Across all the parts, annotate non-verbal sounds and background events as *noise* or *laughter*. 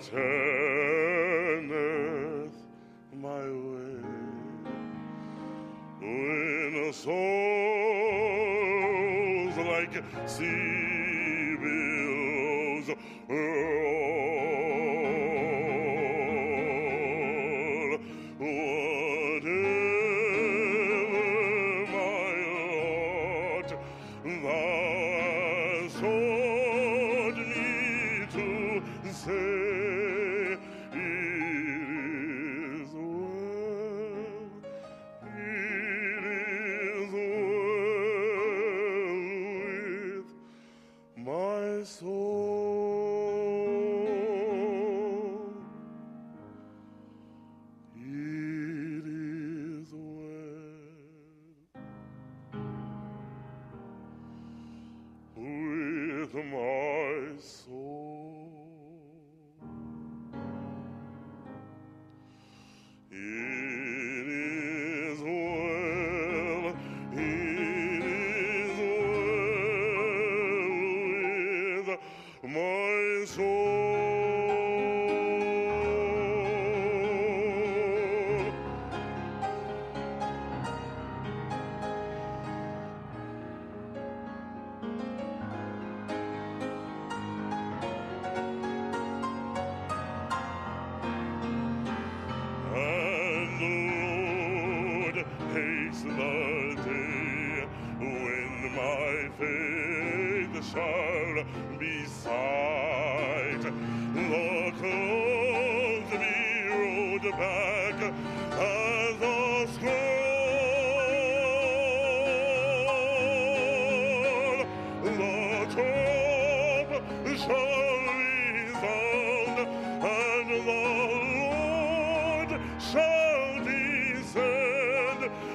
attendeth my way. When souls like sea billows roll,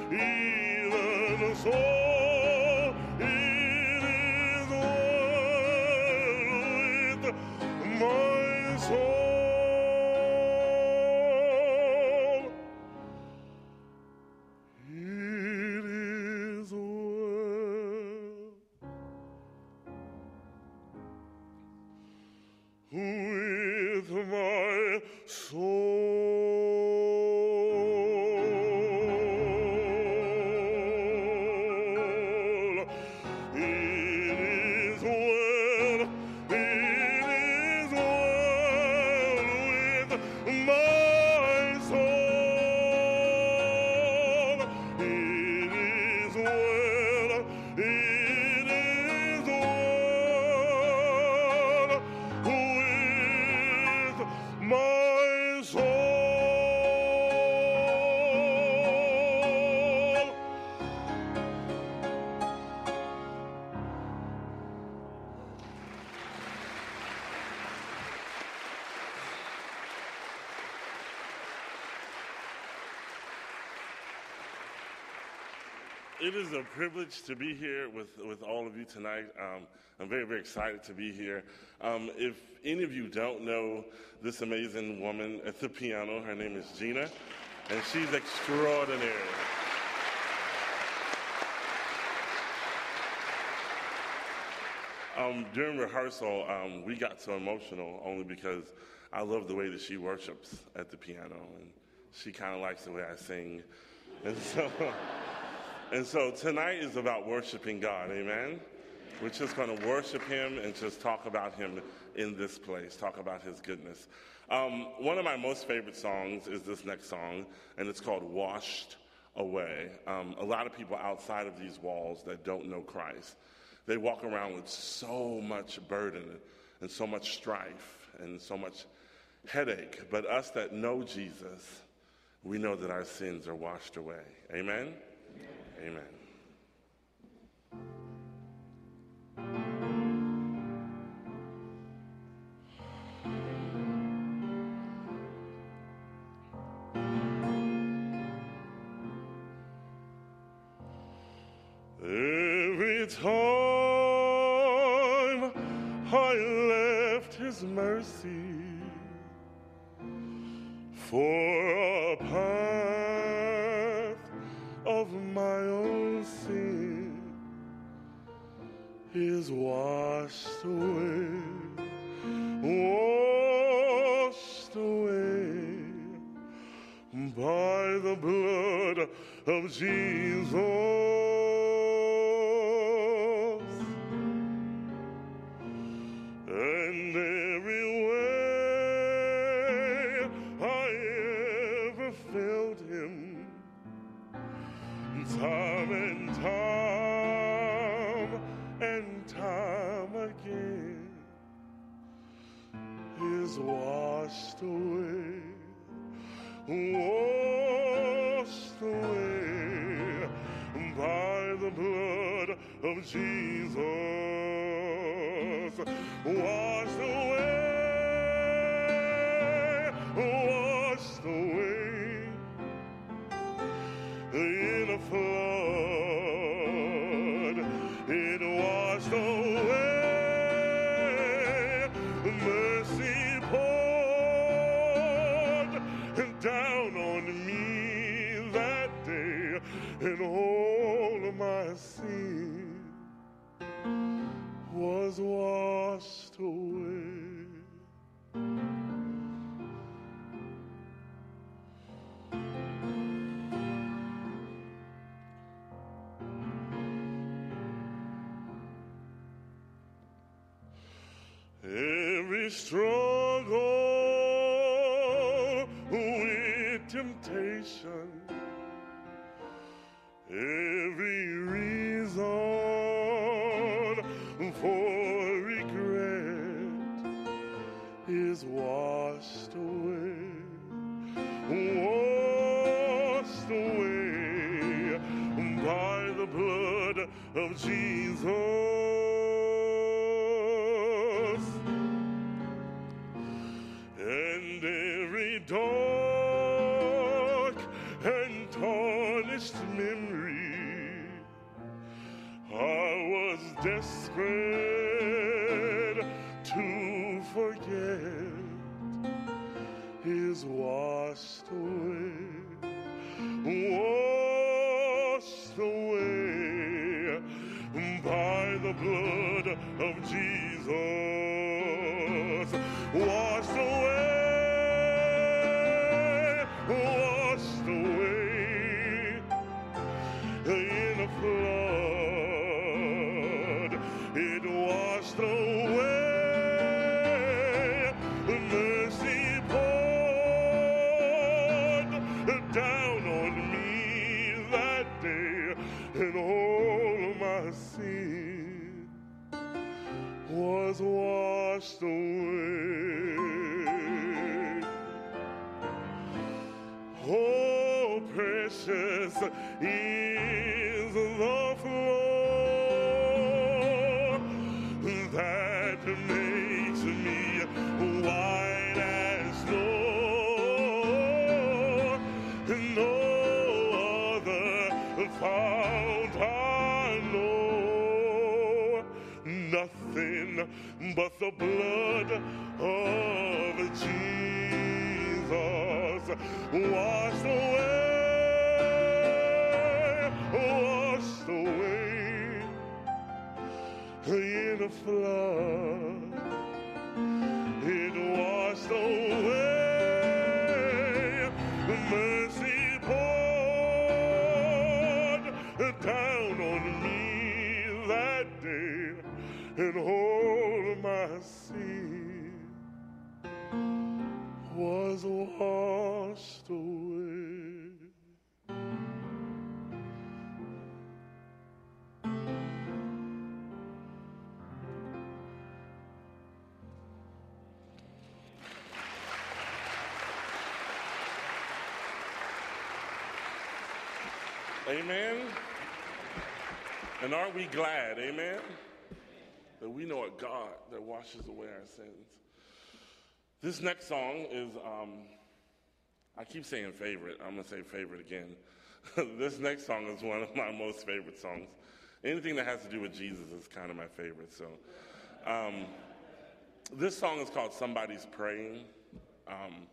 descend. It is a privilege to be here with, with all of you tonight. Um, I'm very, very excited to be here. Um, if any of you don't know this amazing woman at the piano, her name is Gina, and she's extraordinary. Um, during rehearsal, um, we got so emotional only because I love the way that she worships at the piano, and she kind of likes the way I sing, and so. *laughs* And so tonight is about worshiping God, amen? We're just going to worship Him and just talk about Him in this place, talk about His goodness. Um, one of my most favorite songs is this next song, and it's called Washed Away. Um, a lot of people outside of these walls that don't know Christ, they walk around with so much burden and so much strife and so much headache. But us that know Jesus, we know that our sins are washed away. Amen? Amen. Every time I left his mercy for a path is washed away, washed away by the blood of Jesus. Dark and tarnished memory. I was desperate Amen. And aren't we glad, amen, that we know a God that washes away our sins? This next song is, um, I keep saying favorite. I'm going to say favorite again. *laughs* this next song is one of my most favorite songs. Anything that has to do with Jesus is kind of my favorite. So, um, this song is called Somebody's Praying. Um,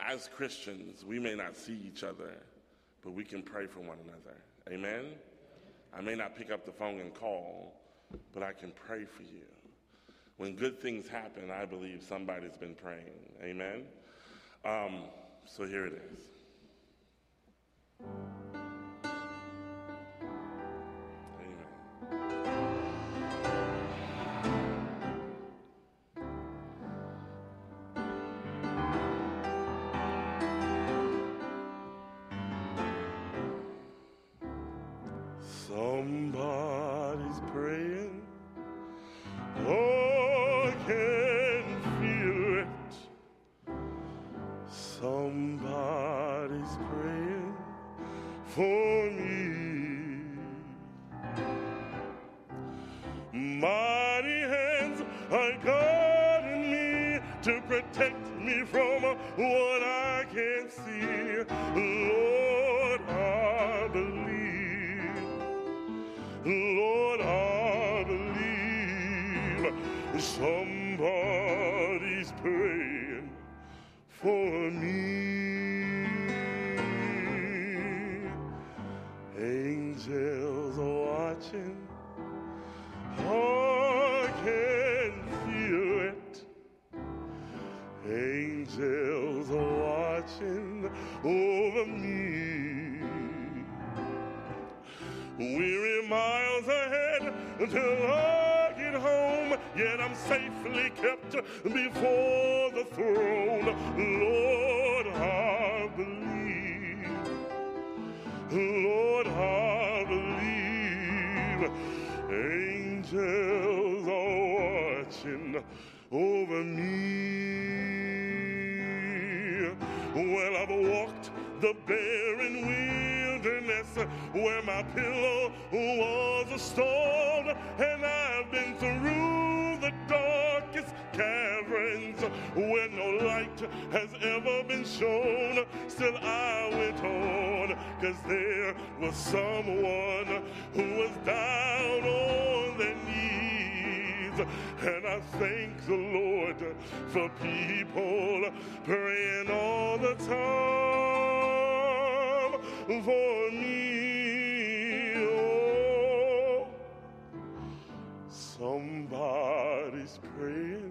as Christians, we may not see each other, but we can pray for one another. Amen? I may not pick up the phone and call, but I can pray for you. When good things happen, I believe somebody's been praying. Amen? Um, so here it is. Light has ever been shown. Still, I went on, cause there was someone who was down on their knees. And I thank the Lord for people praying all the time for me. Oh, somebody's praying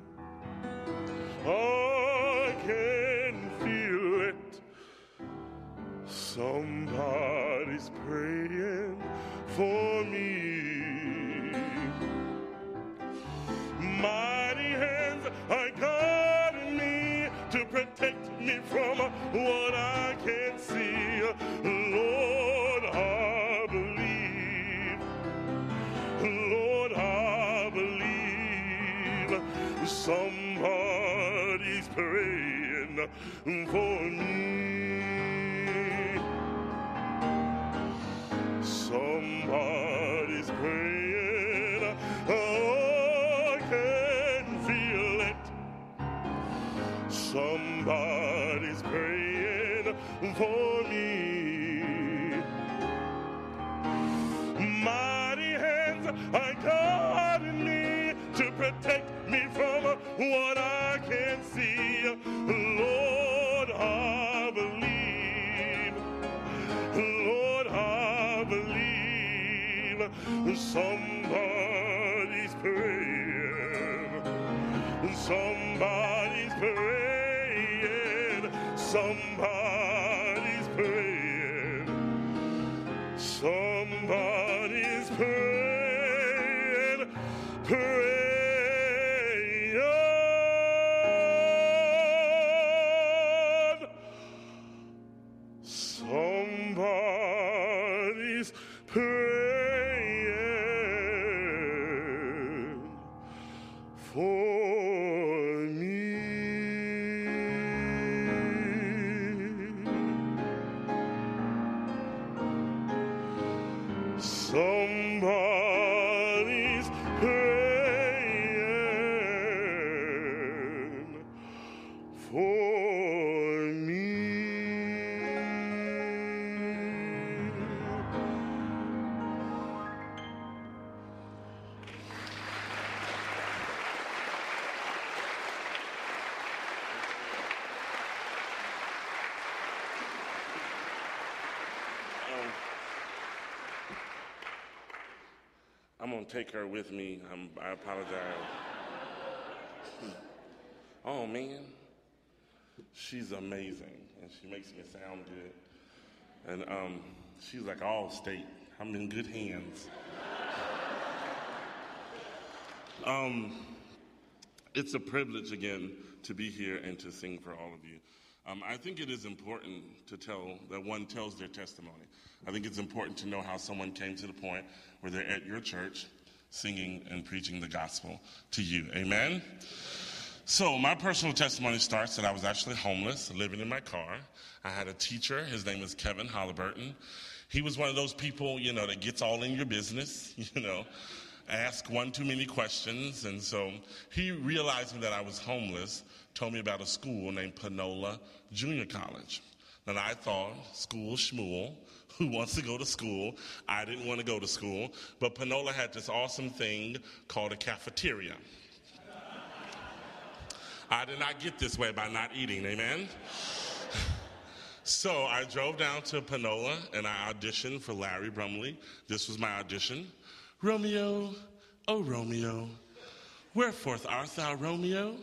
Somebody's praying for me. Mighty hands are guiding me to protect me from what I can't see. Lord, I believe. Lord, I believe. Somebody praying for me. For me. Mighty hands me to protect me from what I can't see. Lord, I believe. Lord, I believe somebody's praying. Somebody's praying. Somebody's don't take her with me, I'm, I apologize. *laughs* oh man, she's amazing, and she makes me sound good. And um, she's like all state. I'm in good hands. *laughs* um, it's a privilege again to be here and to sing for all of you. Um, I think it is important to tell that one tells their testimony. I think it's important to know how someone came to the point where they're at your church singing and preaching the gospel to you. Amen? So, my personal testimony starts that I was actually homeless, living in my car. I had a teacher, his name was Kevin Halliburton. He was one of those people, you know, that gets all in your business, *laughs* you know, ask one too many questions. And so he, realizing that I was homeless, told me about a school named Panola Junior College. And I thought, school schmool, *laughs* who wants to go to school? I didn't want to go to school, but Panola had this awesome thing called a cafeteria. *laughs* I did not get this way by not eating, amen? So I drove down to Panola and I auditioned for Larry Brumley. This was my audition. Romeo, oh Romeo, wherefore art thou Romeo?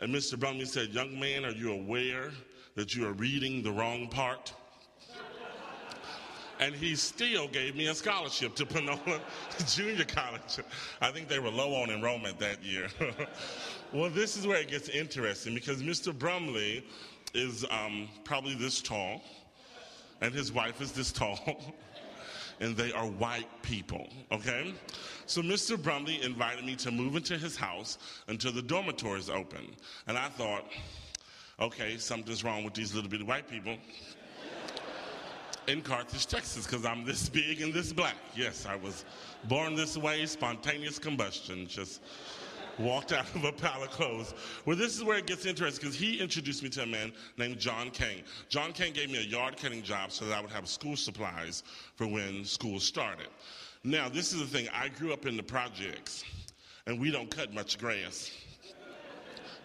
And Mr. Brumley said, Young man, are you aware that you are reading the wrong part? and he still gave me a scholarship to Panola Junior College. I think they were low on enrollment that year. *laughs* well, this is where it gets interesting because Mr. Brumley is um, probably this tall, and his wife is this tall, *laughs* and they are white people, okay? So Mr. Brumley invited me to move into his house until the dormitories open. And I thought, okay, something's wrong with these little bitty white people in Carthage, Texas, because I'm this big and this black. Yes, I was born this way, spontaneous combustion, just walked out of a pile of clothes. Well, this is where it gets interesting because he introduced me to a man named John King. John King gave me a yard cutting job so that I would have school supplies for when school started. Now, this is the thing I grew up in the projects, and we don't cut much grass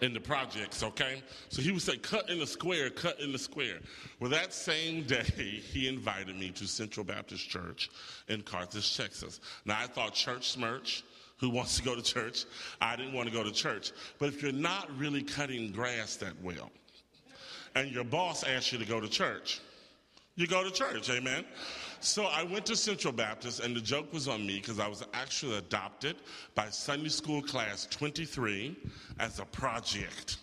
in the projects, okay? So he would say, cut in the square, cut in the square. Well, that same day, *laughs* he invited me to Central Baptist Church in Carthage, Texas. Now, I thought church smirch, who wants to go to church? I didn't want to go to church. But if you're not really cutting grass that well, and your boss asks you to go to church, you go to church, amen? So I went to Central Baptist, and the joke was on me because I was actually adopted by Sunday school class 23 as a project.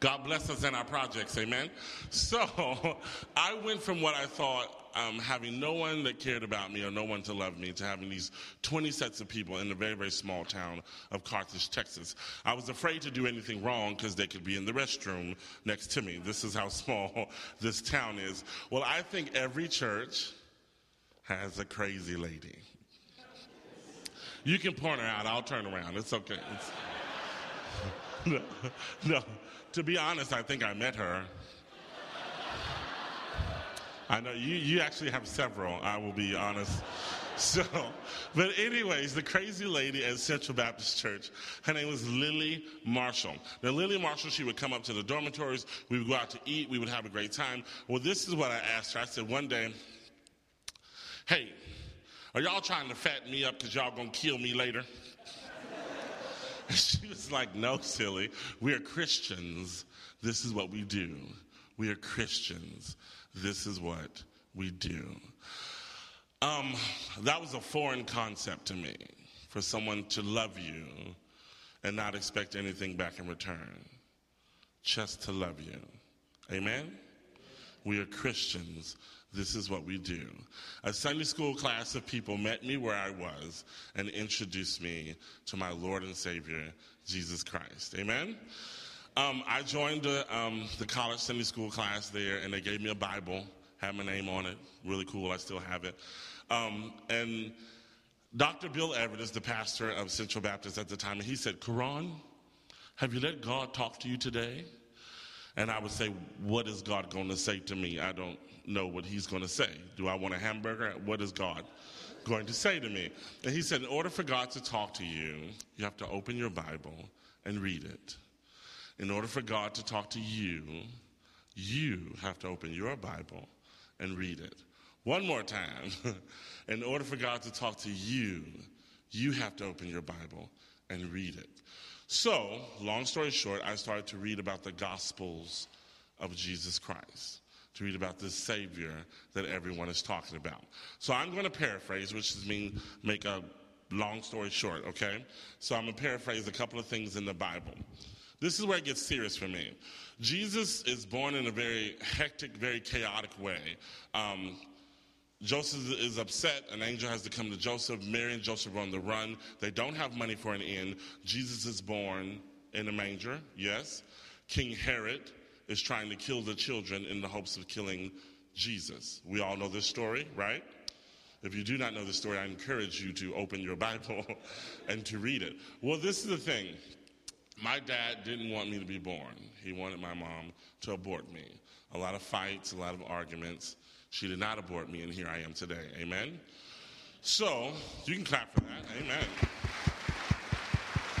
God bless us in our projects, amen? So *laughs* I went from what I thought um, having no one that cared about me or no one to love me to having these 20 sets of people in a very, very small town of Carthage, Texas. I was afraid to do anything wrong because they could be in the restroom next to me. This is how *laughs* small this town is. Well, I think every church has a crazy lady. You can point her out, I'll turn around. It's okay. It's... *laughs* no, no. To be honest, I think I met her I know you, you actually have several, I will be honest. *laughs* So, but anyways, the crazy lady at Central Baptist Church, her name was Lily Marshall. Now, Lily Marshall, she would come up to the dormitories. We would go out to eat. We would have a great time. Well, this is what I asked her. I said one day, hey, are y'all trying to fatten me up because y'all gonna kill me later? *laughs* she was like, no, silly. We are Christians. This is what we do. We are Christians this is what we do. Um, that was a foreign concept to me for someone to love you and not expect anything back in return, just to love you. Amen? We are Christians. This is what we do. A Sunday school class of people met me where I was and introduced me to my Lord and Savior, Jesus Christ. Amen? Um, I joined the, um, the college Sunday school class there, and they gave me a Bible, had my name on it. Really cool. I still have it. Um, and Dr. Bill Everett is the pastor of Central Baptist at the time, and he said, Quran, have you let God talk to you today? And I would say, What is God going to say to me? I don't know what He's going to say. Do I want a hamburger? What is God going to say to me? And he said, In order for God to talk to you, you have to open your Bible and read it in order for God to talk to you, you have to open your Bible and read it. One more time. *laughs* In order for God to talk to you, you have to open your Bible and read it. So, long story short, I started to read about the Gospels of Jesus Christ, to read about this Savior that everyone is talking about. So, I'm going to paraphrase, which is means make a long story short, okay? So, I'm going to paraphrase a couple of things in the Bible. This is where it gets serious for me. Jesus is born in a very hectic, very chaotic way. Um, Joseph is upset. An angel has to come to Joseph. Mary and Joseph are on the run. They don't have money for an inn. Jesus is born in a manger, yes. King Herod is trying to kill the children in the hopes of killing Jesus. We all know this story, right? If you do not know the story, I encourage you to open your *laughs* Bible and to read it. Well, this is the thing. My dad didn't want me to be born. He wanted my mom to abort me. A lot of fights, a lot of arguments. She did not abort me, and here I am today. Amen? So, you can clap for that. Amen.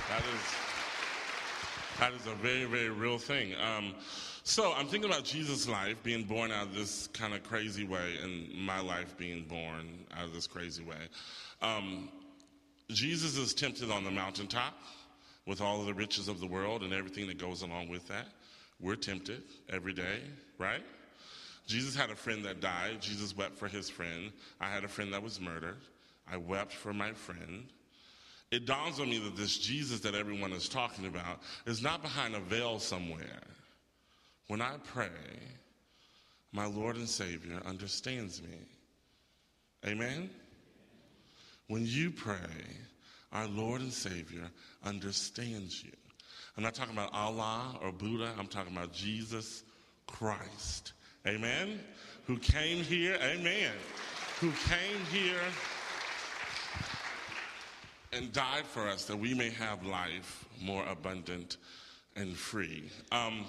That is, that is a very, very real thing. Um, so, I'm thinking about Jesus' life being born out of this kind of crazy way, and my life being born out of this crazy way. Um, Jesus is tempted on the mountaintop with all of the riches of the world and everything that goes along with that. We're tempted every day, right? Jesus had a friend that died. Jesus wept for his friend. I had a friend that was murdered. I wept for my friend. It dawns on me that this Jesus that everyone is talking about is not behind a veil somewhere. When I pray, my Lord and Savior understands me. Amen? When you pray, our Lord and Savior understands you. I'm not talking about Allah or Buddha, I'm talking about Jesus Christ. Amen? Who came here, amen, who came here and died for us that we may have life more abundant and free. Um,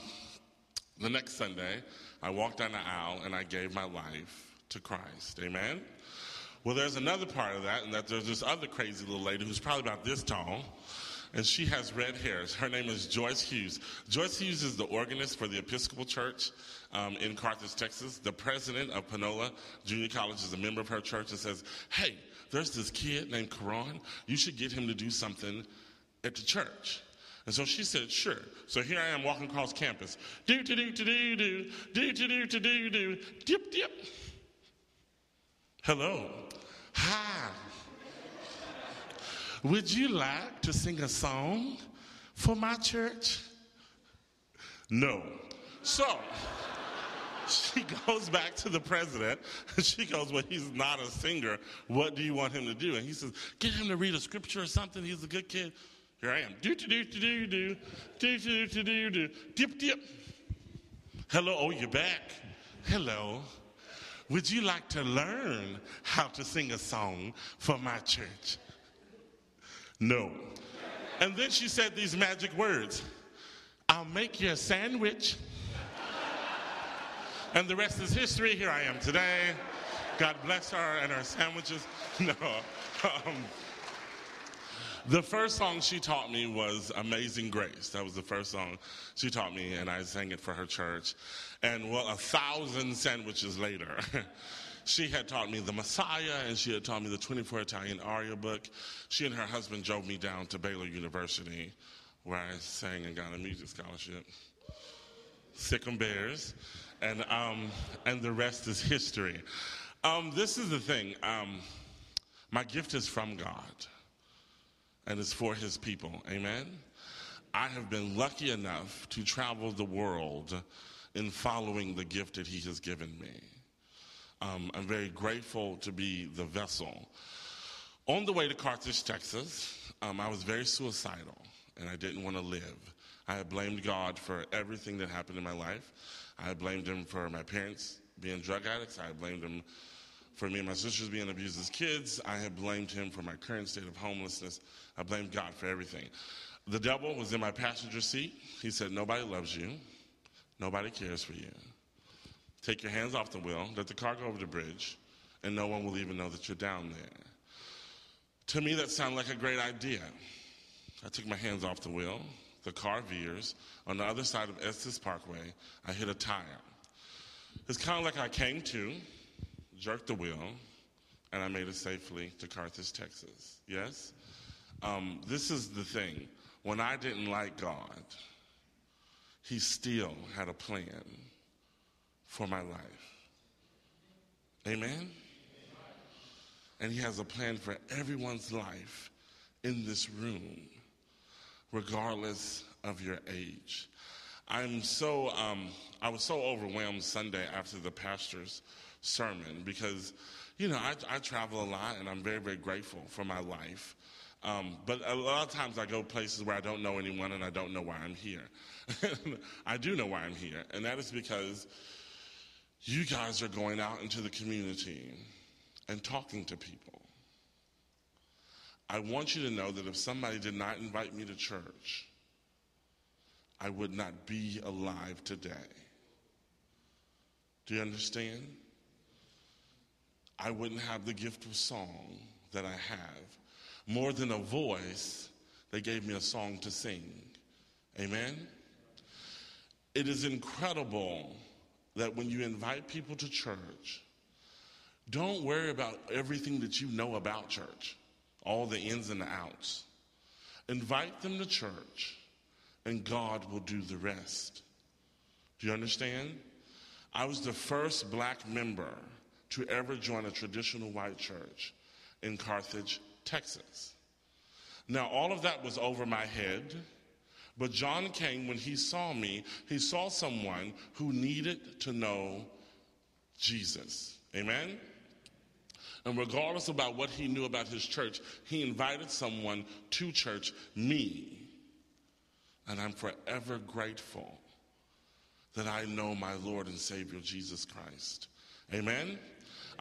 the next Sunday, I walked down the aisle and I gave my life to Christ. Amen? Well, there's another part of that, and that there's this other crazy little lady who's probably about this tall and she has red hairs. Her name is Joyce Hughes. Joyce Hughes is the organist for the Episcopal Church um, in Carthage, Texas. The president of Panola Junior College is a member of her church and says, Hey, there's this kid named Karan. You should get him to do something at the church. And so she said, sure. So here I am walking across campus. Do to do to do do do to do to do do dip dip. Hello. Hi, would you like to sing a song for my church? No. So she goes back to the president she goes, Well, he's not a singer. What do you want him to do? And he says, Get him to read a scripture or something. He's a good kid. Here I am. Do, do, do, do, do, do, do, do, do, do, dip, dip. Hello, oh, you're back. Hello. Would you like to learn how to sing a song for my church? No. And then she said these magic words I'll make you a sandwich. and the rest is history. Here I am today. God bless her and her sandwiches. *laughs* No. Um, the first song she taught me was Amazing Grace. That was the first song she taught me, and I sang it for her church. And well, a thousand sandwiches later, *laughs* She had taught me the Messiah and she had taught me the 24 Italian aria book. She and her husband drove me down to Baylor University where I sang and got a music scholarship. Sic Bears. And, um, and the rest is history. Um, this is the thing. Um, my gift is from God and it's for his people. Amen? I have been lucky enough to travel the world in following the gift that he has given me. Um, I'm very grateful to be the vessel. On the way to Carthage, Texas, um, I was very suicidal and I didn't want to live. I had blamed God for everything that happened in my life. I blamed Him for my parents being drug addicts. I blamed Him for me and my sisters being abused as kids. I had blamed Him for my current state of homelessness. I blamed God for everything. The devil was in my passenger seat. He said, Nobody loves you, nobody cares for you. Take your hands off the wheel, let the car go over the bridge, and no one will even know that you're down there. To me, that sounded like a great idea. I took my hands off the wheel, the car veers. On the other side of Estes Parkway, I hit a tire. It's kind of like I came to, jerked the wheel, and I made it safely to Carthage, Texas. Yes? Um, this is the thing. When I didn't like God, He still had a plan for my life. Amen? And He has a plan for everyone's life in this room, regardless of your age. I'm so, um, I was so overwhelmed Sunday after the pastor's sermon because, you know, I, I travel a lot and I'm very, very grateful for my life. Um, but a lot of times I go places where I don't know anyone and I don't know why I'm here. *laughs* I do know why I'm here, and that is because you guys are going out into the community and talking to people. I want you to know that if somebody did not invite me to church, I would not be alive today. Do you understand? I wouldn't have the gift of song that I have. More than a voice, they gave me a song to sing. Amen? It is incredible that when you invite people to church, don't worry about everything that you know about church, all the ins and the outs. Invite them to church, and God will do the rest. Do you understand? I was the first black member to ever join a traditional white church in Carthage, Texas. Now, all of that was over my head, but John came when he saw me, he saw someone who needed to know Jesus. Amen? And regardless about what he knew about his church, he invited someone to church, me. And I'm forever grateful that I know my Lord and Savior Jesus Christ. Amen?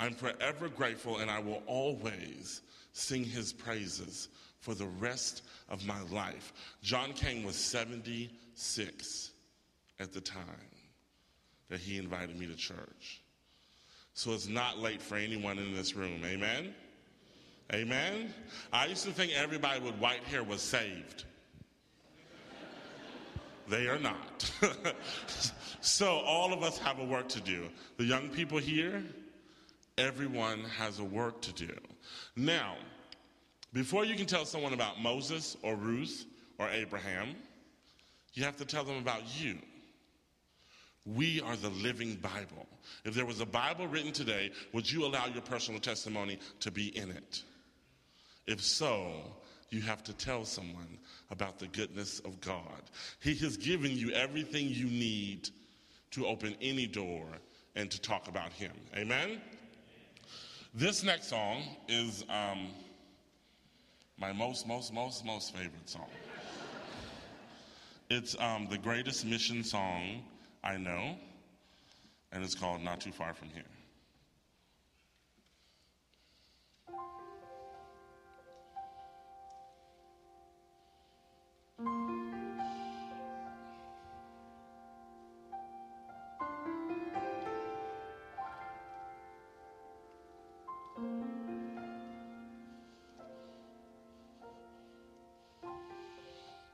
I'm forever grateful and I will always sing his praises for the rest of my life. John King was 76 at the time that he invited me to church. So it's not late for anyone in this room. Amen? Amen? I used to think everybody with white hair was saved. They are not. *laughs* so all of us have a work to do. The young people here, everyone has a work to do. Now, before you can tell someone about Moses or Ruth or Abraham, you have to tell them about you. We are the living Bible. If there was a Bible written today, would you allow your personal testimony to be in it? If so, you have to tell someone about the goodness of God. He has given you everything you need to open any door and to talk about Him. Amen? This next song is um, my most, most, most, most favorite song. It's um, the greatest mission song I know, and it's called Not Too Far From Here.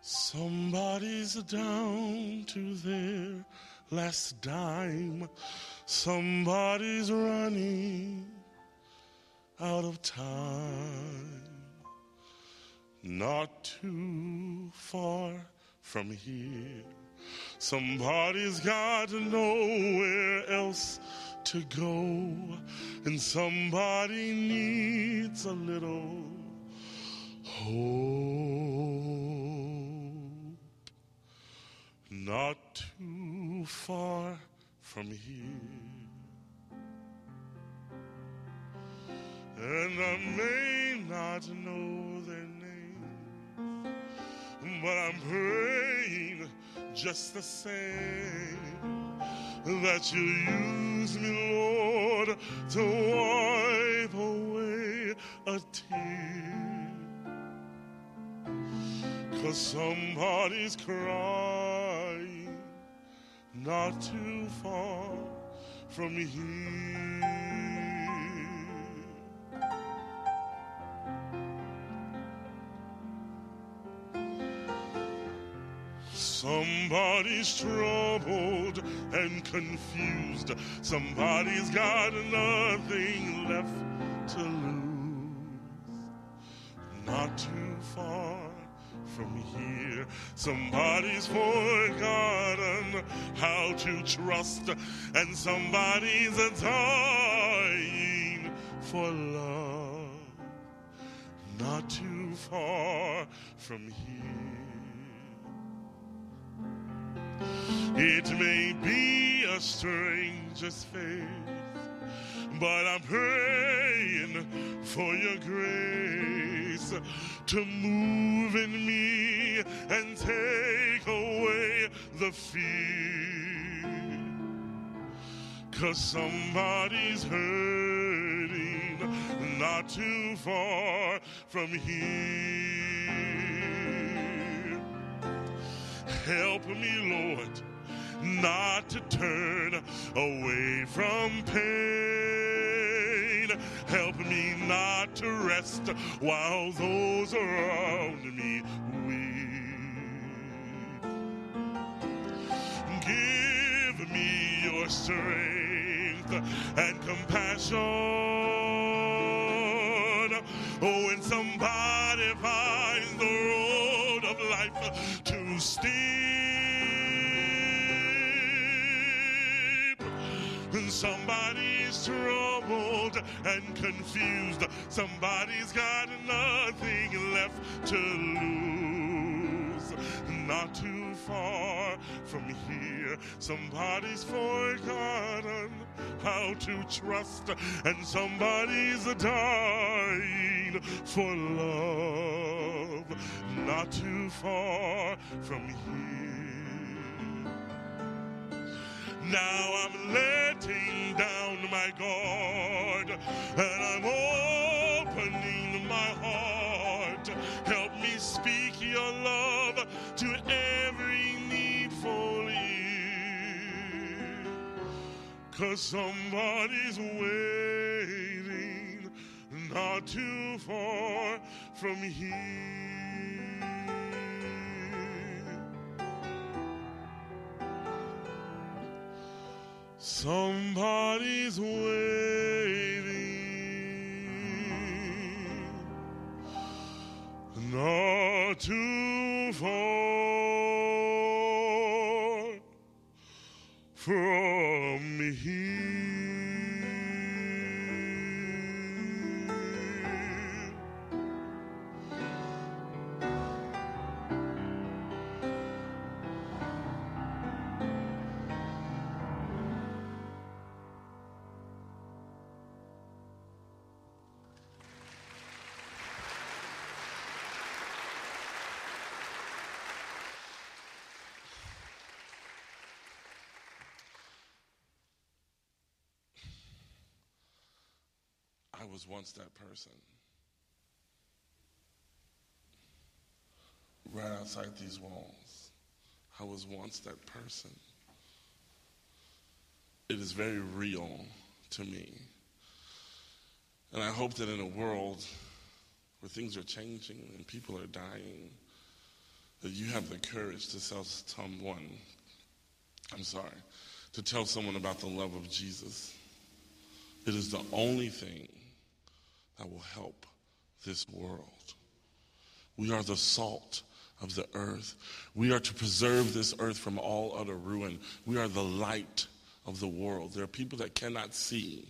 Somebody's down to their last dime. Somebody's running out of time. Not too far from here. Somebody's got nowhere else to go, and somebody needs a little hope not too far from here. And I may not know their names, but I'm praying just the same that you use me, Lord, to wipe away a tear. Cause somebody's crying not too far from here. Somebody's troubled and confused. Somebody's got nothing left to lose. Not too far from here. Somebody's forgotten how to trust, and somebody's dying for love. Not too far from here. It may be a stranger's face, but I'm praying for your grace to move in me and take away the fear. Cause somebody's hurting not too far from here. Help me, Lord, not to turn away from pain. Help me not to rest while those around me weep. Give me your strength and compassion. Oh, when somebody finds the road of life too steep, somebody's troubled and confused, somebody's got nothing left to lose. Not too far from here, somebody's forgotten how to trust, and somebody's dying for love. Not too far from here. Now I'm letting down my guard and I'm opening my heart. Help me speak your love to every needful ear. Cause somebody's waiting not too far from here. Somebody's waiting. Not too far was once that person. Right outside these walls, I was once that person. It is very real to me. And I hope that in a world where things are changing and people are dying, that you have the courage to tell someone, I'm sorry, to tell someone about the love of Jesus. It is the only thing that will help this world. We are the salt of the earth. We are to preserve this earth from all utter ruin. We are the light of the world. There are people that cannot see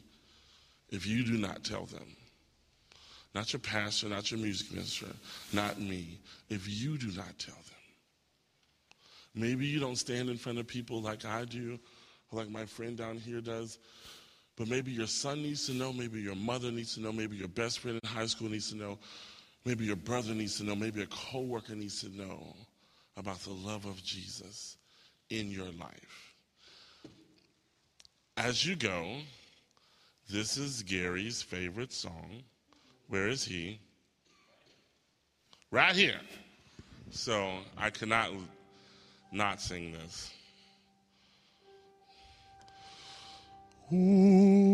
if you do not tell them. Not your pastor, not your music minister, not me. If you do not tell them. Maybe you don't stand in front of people like I do, like my friend down here does, but maybe your son needs to know, maybe your mother needs to know, maybe your best friend in high school needs to know, maybe your brother needs to know, maybe a coworker needs to know about the love of Jesus in your life. As you go, this is Gary's favorite song. Where is he? Right here. So I cannot not sing this. Ooh.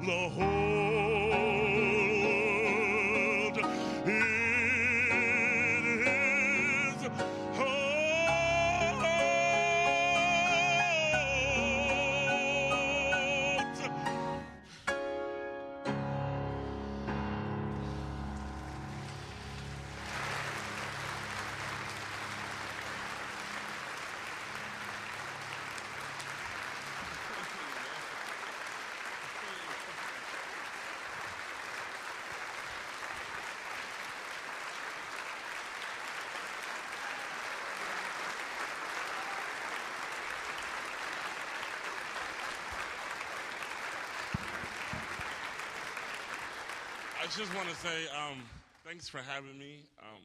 Got I just want to say um, thanks for having me. Um,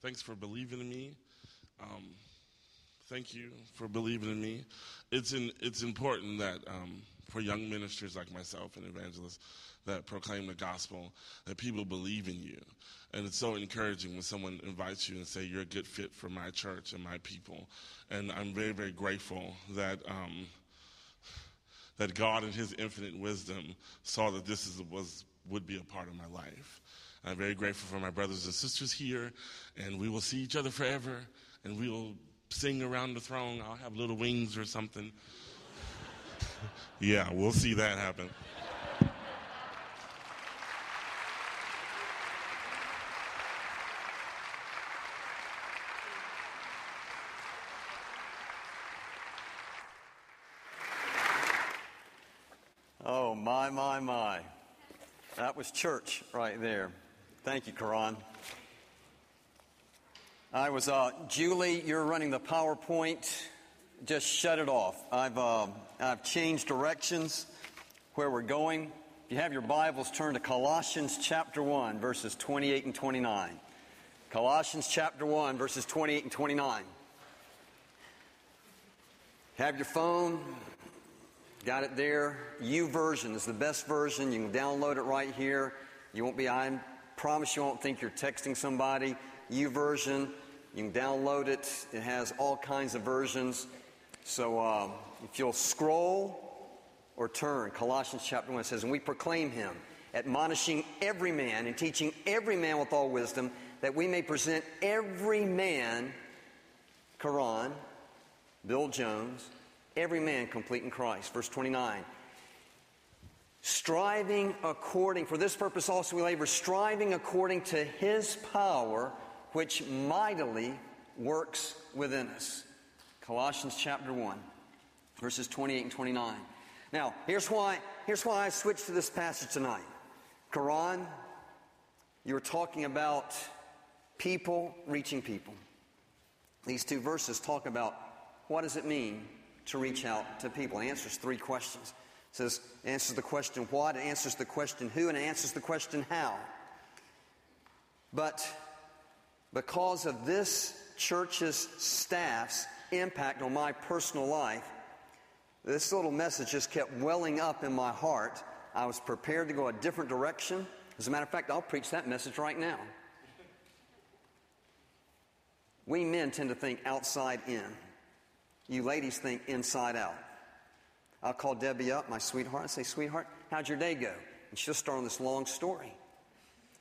thanks for believing in me. Um, thank you for believing in me. It's in, it's important that um, for young ministers like myself and evangelists that proclaim the gospel that people believe in you. And it's so encouraging when someone invites you and say you're a good fit for my church and my people. And I'm very very grateful that. Um, that God, in His infinite wisdom, saw that this is, was would be a part of my life. I'm very grateful for my brothers and sisters here, and we will see each other forever, and we will sing around the throne. I'll have little wings or something. *laughs* yeah, we'll see that happen. Oh, my, my, my. That was church right there. Thank you, Karan. I was, uh, Julie, you're running the PowerPoint. Just shut it off. I've, uh, I've changed directions. where we're going. If you have your Bibles, turn to Colossians chapter 1, verses 28 and 29. Colossians chapter 1, verses 28 and 29. Have your phone, got it there. YouVersion is the best version. You can download it right here. You won't be, I promise you won't think you're texting somebody. YouVersion, you can download it. It has all kinds of versions. So uh, if you'll scroll or turn, Colossians chapter 1 says, And we proclaim him, admonishing every man and teaching every man with all wisdom, that we may present every man, Karan, Bill Jones, every man complete in Christ. Verse 29. Striving according, for this purpose also we labor, striving according to his power, which mightily works within us. Colossians chapter 1, verses 28 and 29. Now, here's why, here's why I switched to this passage tonight. Karan, you were talking about people reaching people. These two verses talk about what does it mean to reach out to people. It answers three questions. It says, answers the question what, it answers the question who, and it answers the question how. But because of this church's staff's impact on my personal life, this little message just kept welling up in my heart. I was prepared to go a different direction. As a matter of fact, I'll preach that message right now. We men tend to think outside in. You ladies think inside out. I'll call Debbie up, my sweetheart, and say, Sweetheart, how'd your day go? And she'll start on this long story.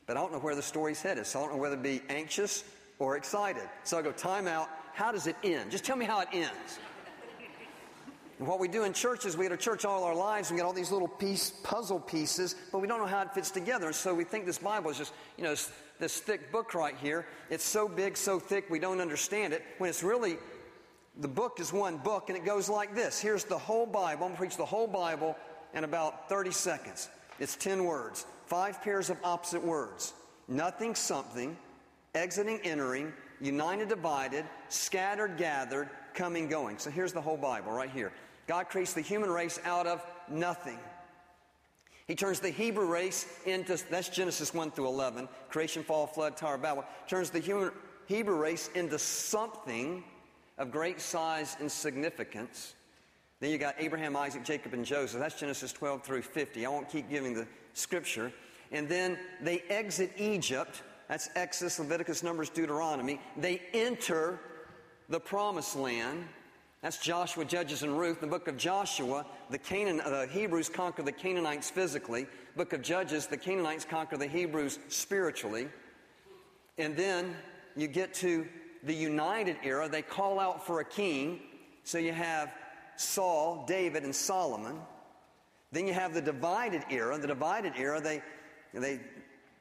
But I don't know where the story's headed, so I don't know whether to be anxious or excited. So I go, Time out. How does it end? Just tell me how it ends. And what we do in church is we go to church all our lives and we get all these little piece, puzzle pieces, but we don't know how it fits together. And so we think this Bible is just, you know, this, this thick book right here. It's so big, so thick, we don't understand it. When it's really the book is one book, and it goes like this. Here's the whole Bible. I'm going to preach the whole Bible in about 30 seconds. It's 10 words, five pairs of opposite words. Nothing, something, exiting, entering, united, divided, scattered, gathered, coming, going. So here's the whole Bible right here. God creates the human race out of nothing. He turns the Hebrew race into, that's Genesis 1 through 11, creation, fall, flood, Tower of Babel, turns the human Hebrew race into something of great size and significance. Then you got Abraham, Isaac, Jacob, and Joseph. That's Genesis 12 through 50. I won't keep giving the scripture. And then they exit Egypt. That's Exodus, Leviticus, Numbers, Deuteronomy. They enter the promised land. That's Joshua, Judges, and Ruth. The book of Joshua, the, Canaan, uh, the Hebrews conquer the Canaanites physically. Book of Judges, the Canaanites conquer the Hebrews spiritually. And then you get to the united era, they call out for a king. So you have Saul, David, and Solomon. Then you have the divided era. The divided era, they, they,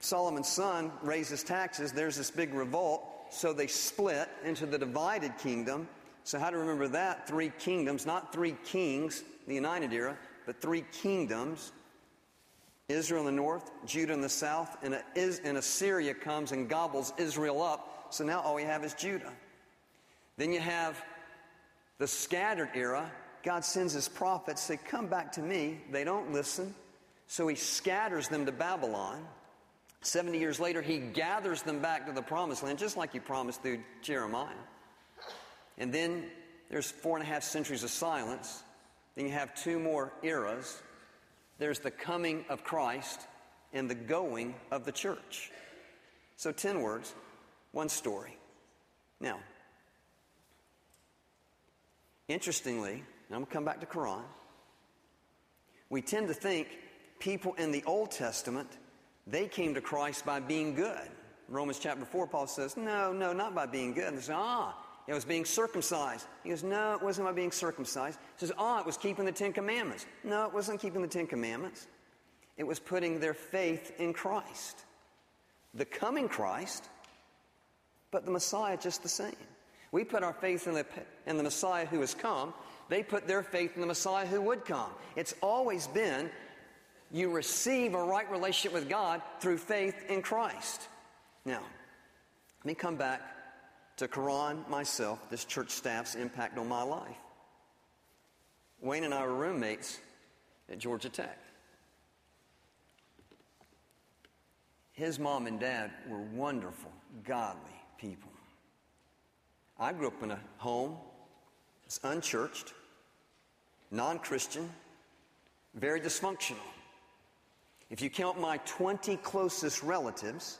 Solomon's son raises taxes. There's this big revolt. So they split into the divided kingdom. So, how to remember that? Three kingdoms, not three kings, the united era, but three kingdoms Israel in the north, Judah in the south, and, and Assyria comes and gobbles Israel up so now all we have is Judah. Then you have the scattered era. God sends his prophets, they Come back to me. They don't listen. So he scatters them to Babylon. 70 years later, he gathers them back to the promised land, just like he promised through Jeremiah. And then there's four and a half centuries of silence. Then you have two more eras. There's the coming of Christ and the going of the church. So, 10 words one story. Now, interestingly, I'm going to come back to Karan. We tend to think people in the Old Testament, they came to Christ by being good. Romans chapter 4, Paul says, no, no, not by being good. And they say, ah, it was being circumcised. He goes, no, it wasn't by being circumcised. He says, ah, it was keeping the Ten Commandments. No, it wasn't keeping the Ten Commandments. It was putting their faith in Christ. The coming Christ but the Messiah just the same. We put our faith in the, in the Messiah who has come. They put their faith in the Messiah who would come. It's always been you receive a right relationship with God through faith in Christ. Now, let me come back to Karan, myself, this church staff's impact on my life. Wayne and I were roommates at Georgia Tech. His mom and dad were wonderful, godly, people. I grew up in a home that's unchurched, non Christian, very dysfunctional. If you count my 20 closest relatives,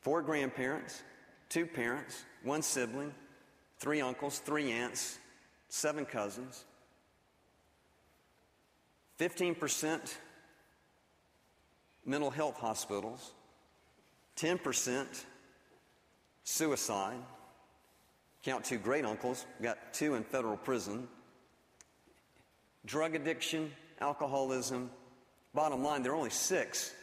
four grandparents, two parents, one sibling, three uncles, three aunts, seven cousins, 15% mental health hospitals, 10% suicide. Count two great uncles, got two in federal prison. Drug addiction, alcoholism. Bottom line, there are only six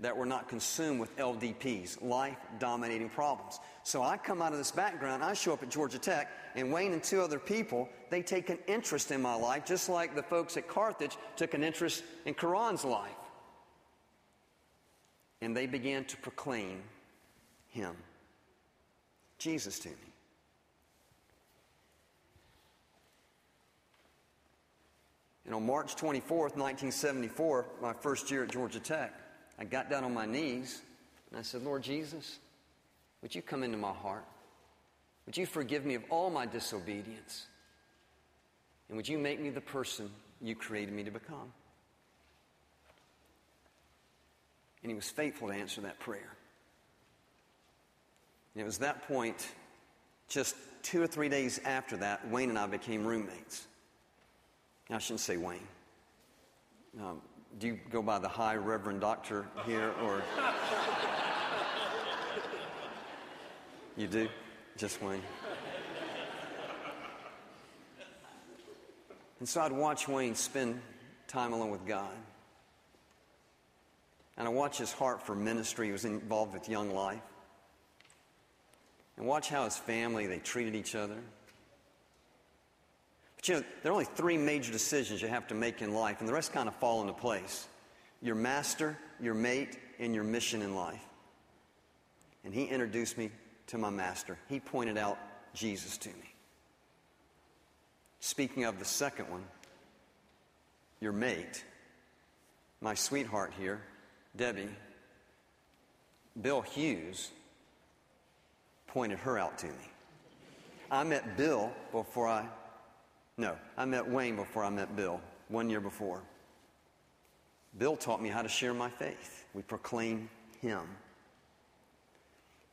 that were not consumed with LDPs, life dominating problems. So I come out of this background, I show up at Georgia Tech, and Wayne and two other people, they take an interest in my life, just like the folks at Carthage took an interest in Karan's life. And they began to proclaim him, Jesus to me. And on March 24th, 1974, my first year at Georgia Tech, I got down on my knees and I said, Lord Jesus, would you come into my heart? Would you forgive me of all my disobedience? And would you make me the person you created me to become? And he was faithful to answer that prayer. And it was that point, just two or three days after that, Wayne and I became roommates. I shouldn't say Wayne. Um, do you go by the High Reverend Doctor here, or *laughs* you do? Just Wayne. And so I'd watch Wayne spend time alone with God. And I watch his heart for ministry. He was involved with Young Life. And watch how his family, they treated each other. But you know, there are only three major decisions you have to make in life, and the rest kind of fall into place your master, your mate, and your mission in life. And he introduced me to my master. He pointed out Jesus to me. Speaking of the second one, your mate, my sweetheart here, Debbie, Bill Hughes pointed her out to me. I met Bill before I no, I met Wayne before I met Bill, one year before. Bill taught me how to share my faith. We proclaim him.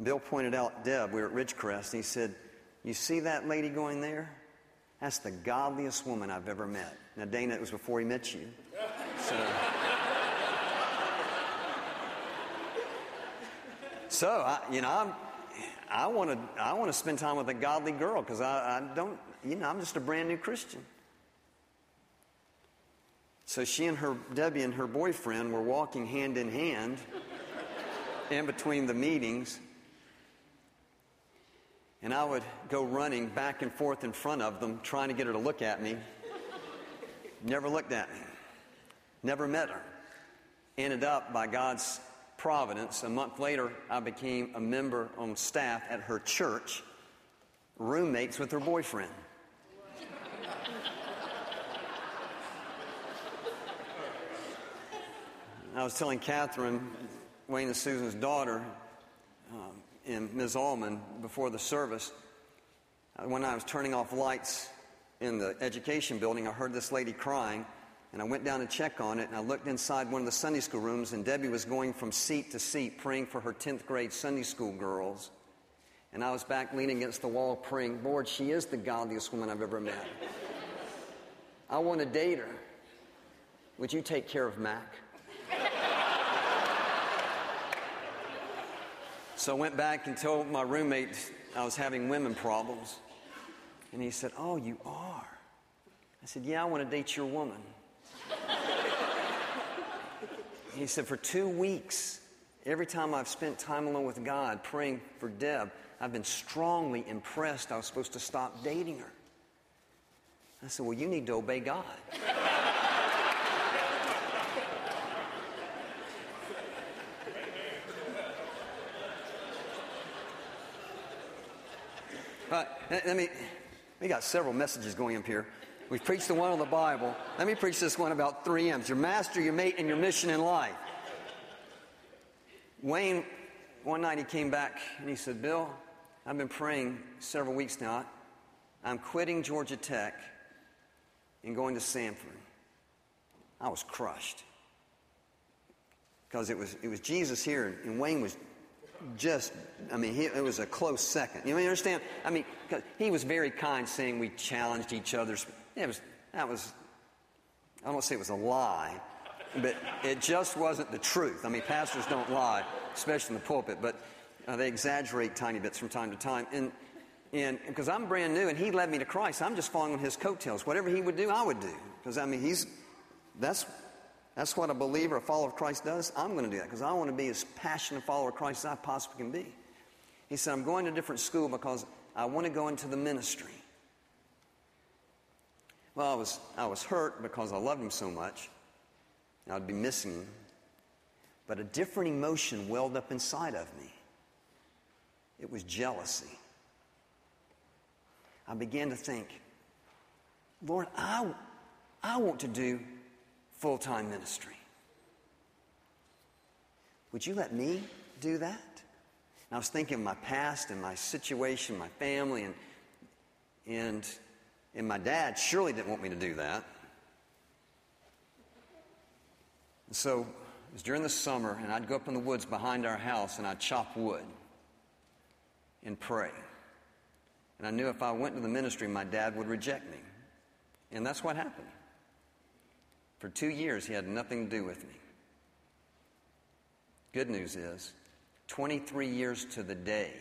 Bill pointed out Deb, we were at Ridgecrest, and he said, You see that lady going there? That's the godliest woman I've ever met. Now, Dana, it was before he met you. So, *laughs* so I, you know, I'm, I want to I want to spend time with a godly girl because I, I don't you know, I'm just a brand new Christian. So she and her, Debbie and her boyfriend were walking hand in hand *laughs* in between the meetings. And I would go running back and forth in front of them, trying to get her to look at me. Never looked at me. Never met her. Ended up, by God's providence, a month later, I became a member on staff at her church, roommates with her boyfriend. I was telling Catherine, Wayne and Susan's daughter, um, and Ms. Allman before the service, uh, when I was turning off lights in the education building, I heard this lady crying, and I went down to check on it, and I looked inside one of the Sunday school rooms, and Debbie was going from seat to seat praying for her 10th grade Sunday school girls. And I was back leaning against the wall praying, Lord, she is the godliest woman I've ever met. I want to date her. Would you take care of Mac? So I went back and told my roommate I was having women problems. And he said, Oh, you are? I said, Yeah, I want to date your woman. He said, For two weeks, every time I've spent time alone with God praying for Deb, I've been strongly impressed I was supposed to stop dating her. I said, Well, you need to obey God. *laughs* Right, let me, we got several messages going up here. We've preached the one on the Bible. Let me preach this one about three M's your master, your mate, and your mission in life. Wayne, one night he came back and he said, Bill, I've been praying several weeks now. I'm quitting Georgia Tech and going to Samford. I was crushed because it was, it was Jesus here, and Wayne was just, I mean, he, it was a close second. You understand? I mean, he was very kind, saying we challenged each other's. It was, that was, I don't say it was a lie, but it just wasn't the truth. I mean, pastors don't lie, especially in the pulpit, but uh, they exaggerate tiny bits from time to time. And, and because I'm brand new and he led me to Christ, I'm just following his coattails. Whatever he would do, I would do. Because, I mean, he's, that's that's what a believer, a follower of Christ does. I'm going to do that because I want to be as passionate a follower of Christ as I possibly can be. He said, I'm going to a different school because I want to go into the ministry. Well, I was, I was hurt because I loved him so much. I'd be missing him. But a different emotion welled up inside of me. It was jealousy. I began to think, Lord, I, I want to do full time ministry. Would you let me do that? And I was thinking of my past and my situation, my family, and, and, and my dad surely didn't want me to do that. And so it was during the summer, and I'd go up in the woods behind our house and I'd chop wood and pray. And I knew if I went to the ministry, my dad would reject me. And that's what happened. For two years, he had nothing to do with me. Good news is, 23 years to the day,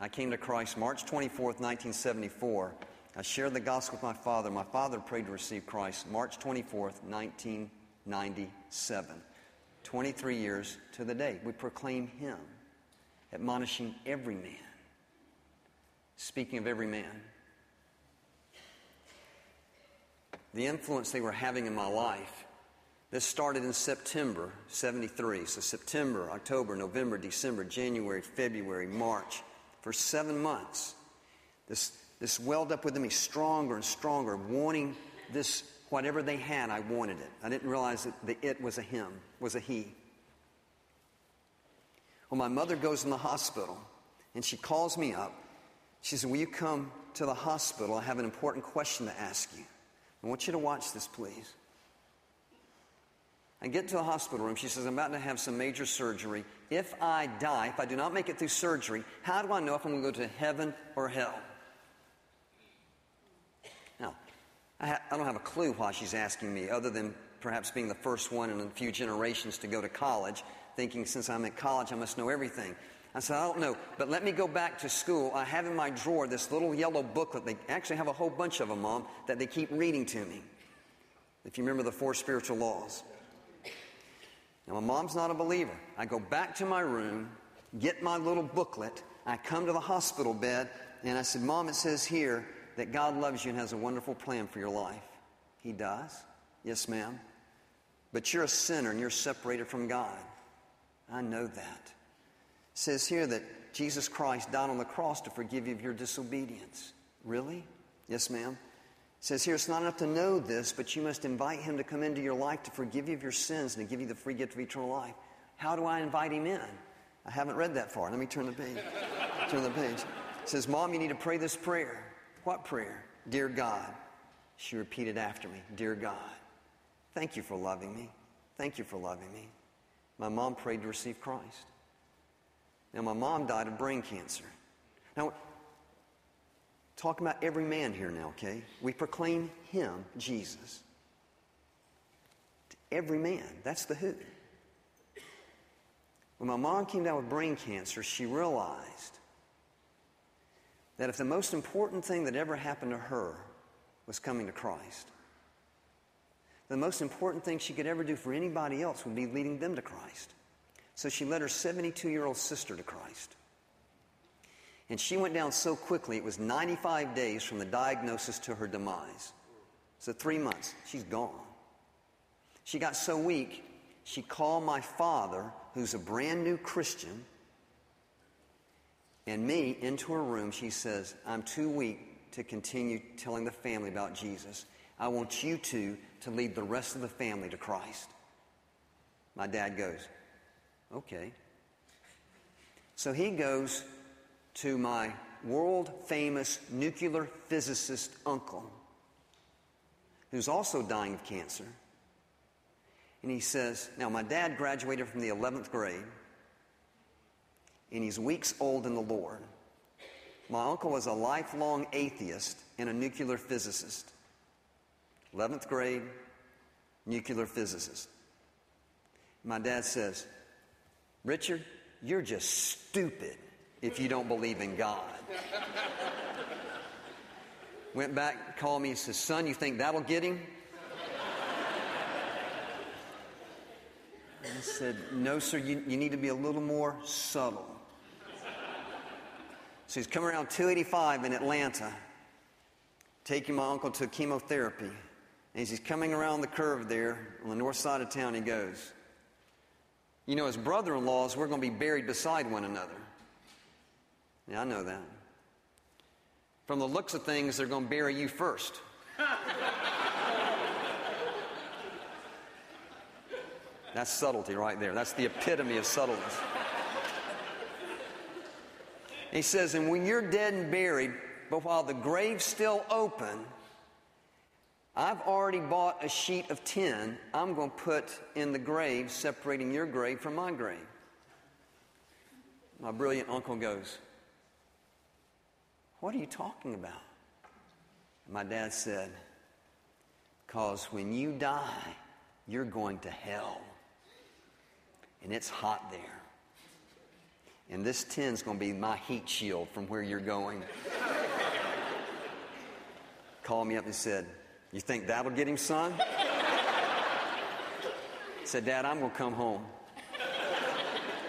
I came to Christ March 24th, 1974. I shared the gospel with my father. My father prayed to receive Christ March 24th, 1997. 23 years to the day. We proclaim Him, admonishing every man. Speaking of every man, the influence they were having in my life. This started in September 73. So, September, October, November, December, January, February, March. For seven months, this, this welled up within me stronger and stronger, wanting this, whatever they had, I wanted it. I didn't realize that the it was a him, was a he. Well, my mother goes in the hospital and she calls me up. She says, Will you come to the hospital? I have an important question to ask you. I want you to watch this, please. I get to the hospital room. She says, I'm about to have some major surgery. If I die, if I do not make it through surgery, how do I know if I'm going to go to heaven or hell? Now, I, ha- I don't have a clue why she's asking me, other than perhaps being the first one in a few generations to go to college, thinking since I'm at college, I must know everything. I said, I don't know, but let me go back to school. I have in my drawer this little yellow booklet. They actually have a whole bunch of them, Mom, that they keep reading to me. If you remember the four spiritual laws. Now, my mom's not a believer. I go back to my room, get my little booklet. I come to the hospital bed, and I said, Mom, it says here that God loves you and has a wonderful plan for your life. He does? Yes, ma'am. But you're a sinner and you're separated from God. I know that It says here that Jesus Christ died on the cross to forgive you of your disobedience. Really? Yes, ma'am. It says here it's not enough to know this, but you must invite him to come into your life to forgive you of your sins and to give you the free gift of eternal life. How do I invite him in? I haven't read that far. Let me turn the page. turn the page. It says, Mom, you need to pray this prayer. What prayer? Dear God. She repeated after me, Dear God, thank you for loving me. Thank you for loving me. My mom prayed to receive Christ. Now, my mom died of brain cancer. Now, talking about every man here now, okay? We proclaim him, Jesus. To every man. That's the who. When my mom came down with brain cancer, she realized that if the most important thing that ever happened to her was coming to Christ, the most important thing she could ever do for anybody else would be leading them to Christ. So she led her 72 year old sister to Christ. And she went down so quickly, it was 95 days from the diagnosis to her demise. So, three months, she's gone. She got so weak, she called my father, who's a brand new Christian, and me into her room. She says, I'm too weak to continue telling the family about Jesus. I want you two to lead the rest of the family to Christ. My dad goes, Okay. So he goes to my world famous nuclear physicist uncle, who's also dying of cancer. And he says, Now, my dad graduated from the 11th grade, and he's weeks old in the Lord. My uncle was a lifelong atheist and a nuclear physicist. 11th grade, nuclear physicist. My dad says, Richard, you're just stupid if you don't believe in God. *laughs* Went back, called me, and says, Son, you think that'll get him? I said, No, sir, you, you need to be a little more subtle. So he's coming around 285 in Atlanta, taking my uncle to chemotherapy. And as he's coming around the curve there on the north side of town, he goes, You know, as brother in laws, we're going to be buried beside one another. Yeah, I know that. From the looks of things, they're going to bury you first. *laughs* That's subtlety right there. That's the epitome of subtleness. He says, and when you're dead and buried, but while the grave's still open, I've already bought a sheet of tin I'm going to put in the grave, separating your grave from my grave. My brilliant uncle goes, What are you talking about? My dad said, Because when you die, you're going to hell. And it's hot there. And this tin's going to be my heat shield from where you're going. Called me up and said, You think that'll get him, son? said, Dad, I'm going to come home.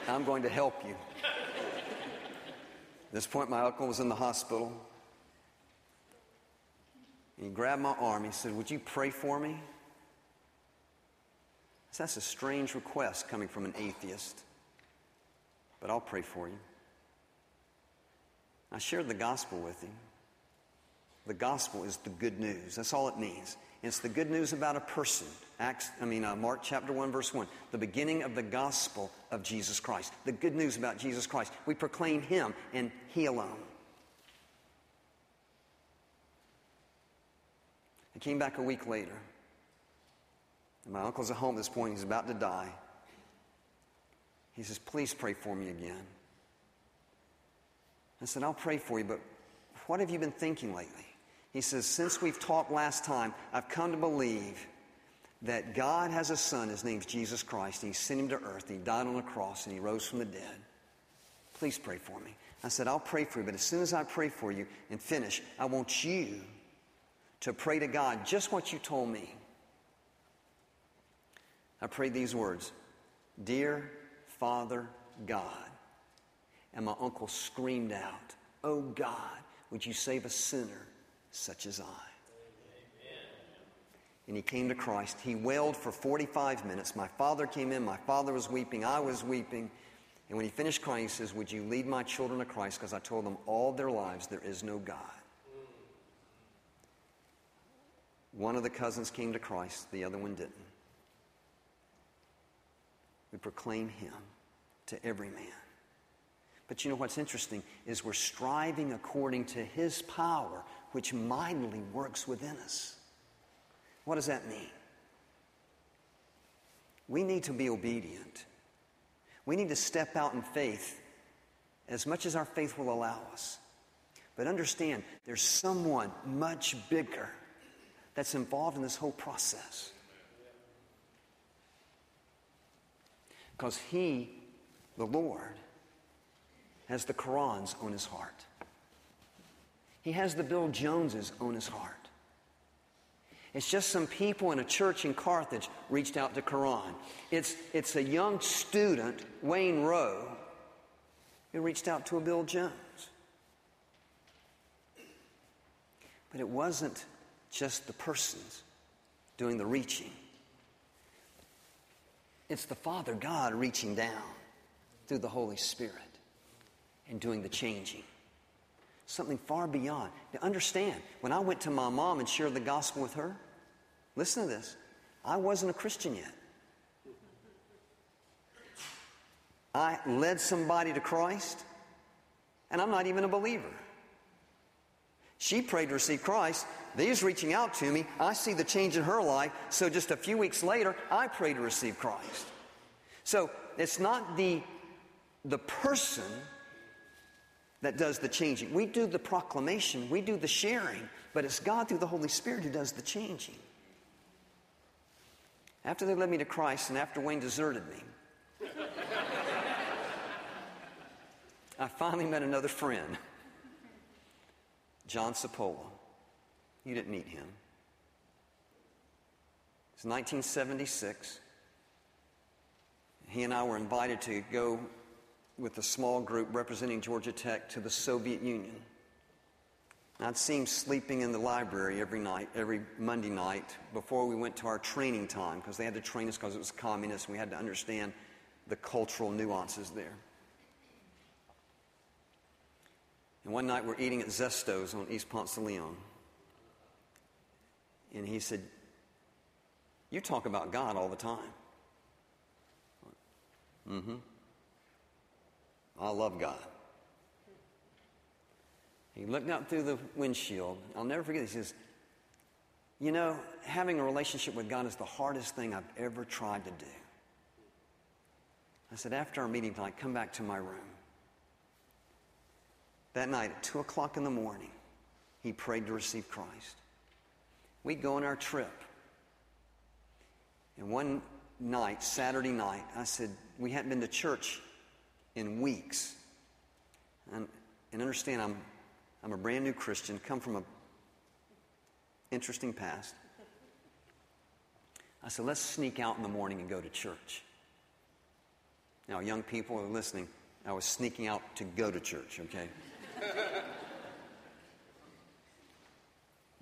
I'm going to help you. At this point, my uncle was in the hospital. And he grabbed my arm. He said, Would you pray for me? So that's a strange request coming from an atheist, but I'll pray for you. I shared the gospel with him. The gospel is the good news. That's all it means. It's the good news about a person. Acts, I mean, uh, Mark chapter 1, verse 1. The beginning of the gospel of Jesus Christ. The good news about Jesus Christ. We proclaim Him and He alone. I came back a week later. And my uncle's at home at this point. He's about to die. He says, Please pray for me again. I said, I'll pray for you, but what have you been thinking lately? He says, Since we've talked last time, I've come to believe that God has a son. His name's Jesus Christ. He sent him to earth. He died on a cross and he rose from the dead. Please pray for me. I said, I'll pray for you, but as soon as I pray for you and finish, I want you to pray to God just what you told me. I prayed these words Dear Father God. And my uncle screamed out, Oh God, would you save a sinner such as I? And he came to Christ. He wailed for 45 minutes. My father came in. My father was weeping. I was weeping. And when he finished crying, he says, Would you lead my children to Christ? Because I told them all their lives there is no God. One of the cousins came to Christ, the other one didn't. We proclaim him to every man. But you know what's interesting is we're striving according to his power, which mightily works within us. What does that mean? We need to be obedient. We need to step out in faith as much as our faith will allow us. But understand, there's someone much bigger that's involved in this whole process. Because he, the Lord, has the Karans on his heart. He has the Bill Joneses on his heart. It's just some people in a church in Carthage reached out to Karan. It's, it's a young student, Wayne Rowe, who reached out to a Bill Jones. But it wasn't just the persons doing the reaching. It's the Father God reaching down through the Holy Spirit and doing the changing. Something far beyond. Now, understand, when I went to my mom and shared the gospel with her, listen to this, I wasn't a Christian yet. I led somebody to Christ, and I'm not even a believer. She prayed to receive Christ. These reaching out to me. I see the change in her life. So just a few weeks later, I pray to receive Christ. So it's not the, the person that does the changing. We do the proclamation, we do the sharing, but it's God through the Holy Spirit who does the changing. After they led me to Christ and after Wayne deserted me, *laughs* I finally met another friend, John Sapola. You didn't meet him. It's 1976. He and I were invited to go with a small group representing Georgia Tech to the Soviet Union. I'd see him sleeping in the library every night, every Monday night, before we went to our training time, because they had to train us because it was communist and we had to understand the cultural nuances there. And one night we're eating at Zesto's on East Ponce de Leon. And he said, You talk about God all the time. Mm hmm. I love God. He looked out through the windshield. I'll never forget. this. He says, You know, having a relationship with God is the hardest thing I've ever tried to do. I said, After our meeting tonight, come back to my room. That night at 2 o'clock in the morning, he prayed to receive Christ. We'd go on our trip. And one night, Saturday night, I said, We hadn't been to church in weeks. And, and understand, I'm, I'm a brand new Christian, come from an interesting past. I said, let's sneak out in the morning and go to church. Now, young people are listening. I was sneaking out to go to church, okay?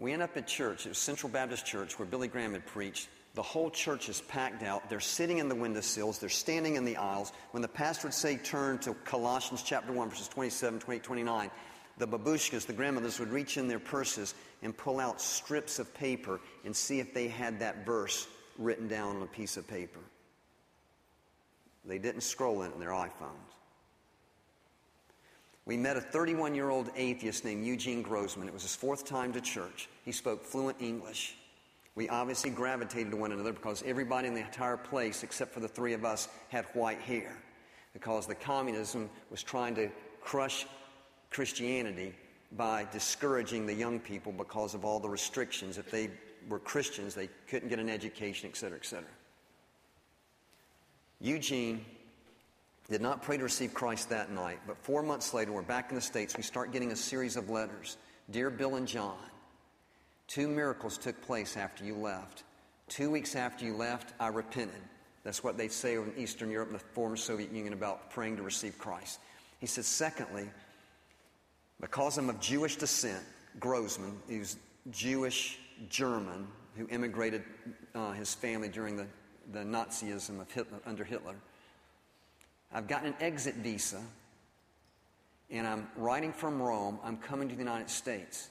We end up at church. It was Central Baptist Church where Billy Graham had preached. The whole church is packed out. They're sitting in the windowsills. They're standing in the aisles. When the pastor would say, turn to Colossians chapter 1, verses 27, 28, 29, the babushkas, the grandmothers, would reach in their purses and pull out strips of paper and see if they had that verse written down on a piece of paper. They didn't scroll it in their iPhones. We met a 31 year old atheist named Eugene Grossman. It was his fourth time to church. He spoke fluent English. We obviously gravitated to one another because everybody in the entire place, except for the three of us, had white hair. Because the communism was trying to crush Christianity by discouraging the young people because of all the restrictions. If they were Christians, they couldn't get an education, et cetera, et cetera. Eugene did not pray to receive Christ that night, but four months later, we're back in the States. We start getting a series of letters Dear Bill and John, Two miracles took place after you left. Two weeks after you left, I repented. That's what they say in Eastern Europe and the former Soviet Union about praying to receive Christ. He says, secondly, because I'm of Jewish descent, Grossman, who's Jewish German, who immigrated uh, his family during the, the Nazism of Hitler, under Hitler, I've gotten an exit visa, and I'm writing from Rome. I'm coming to the United States.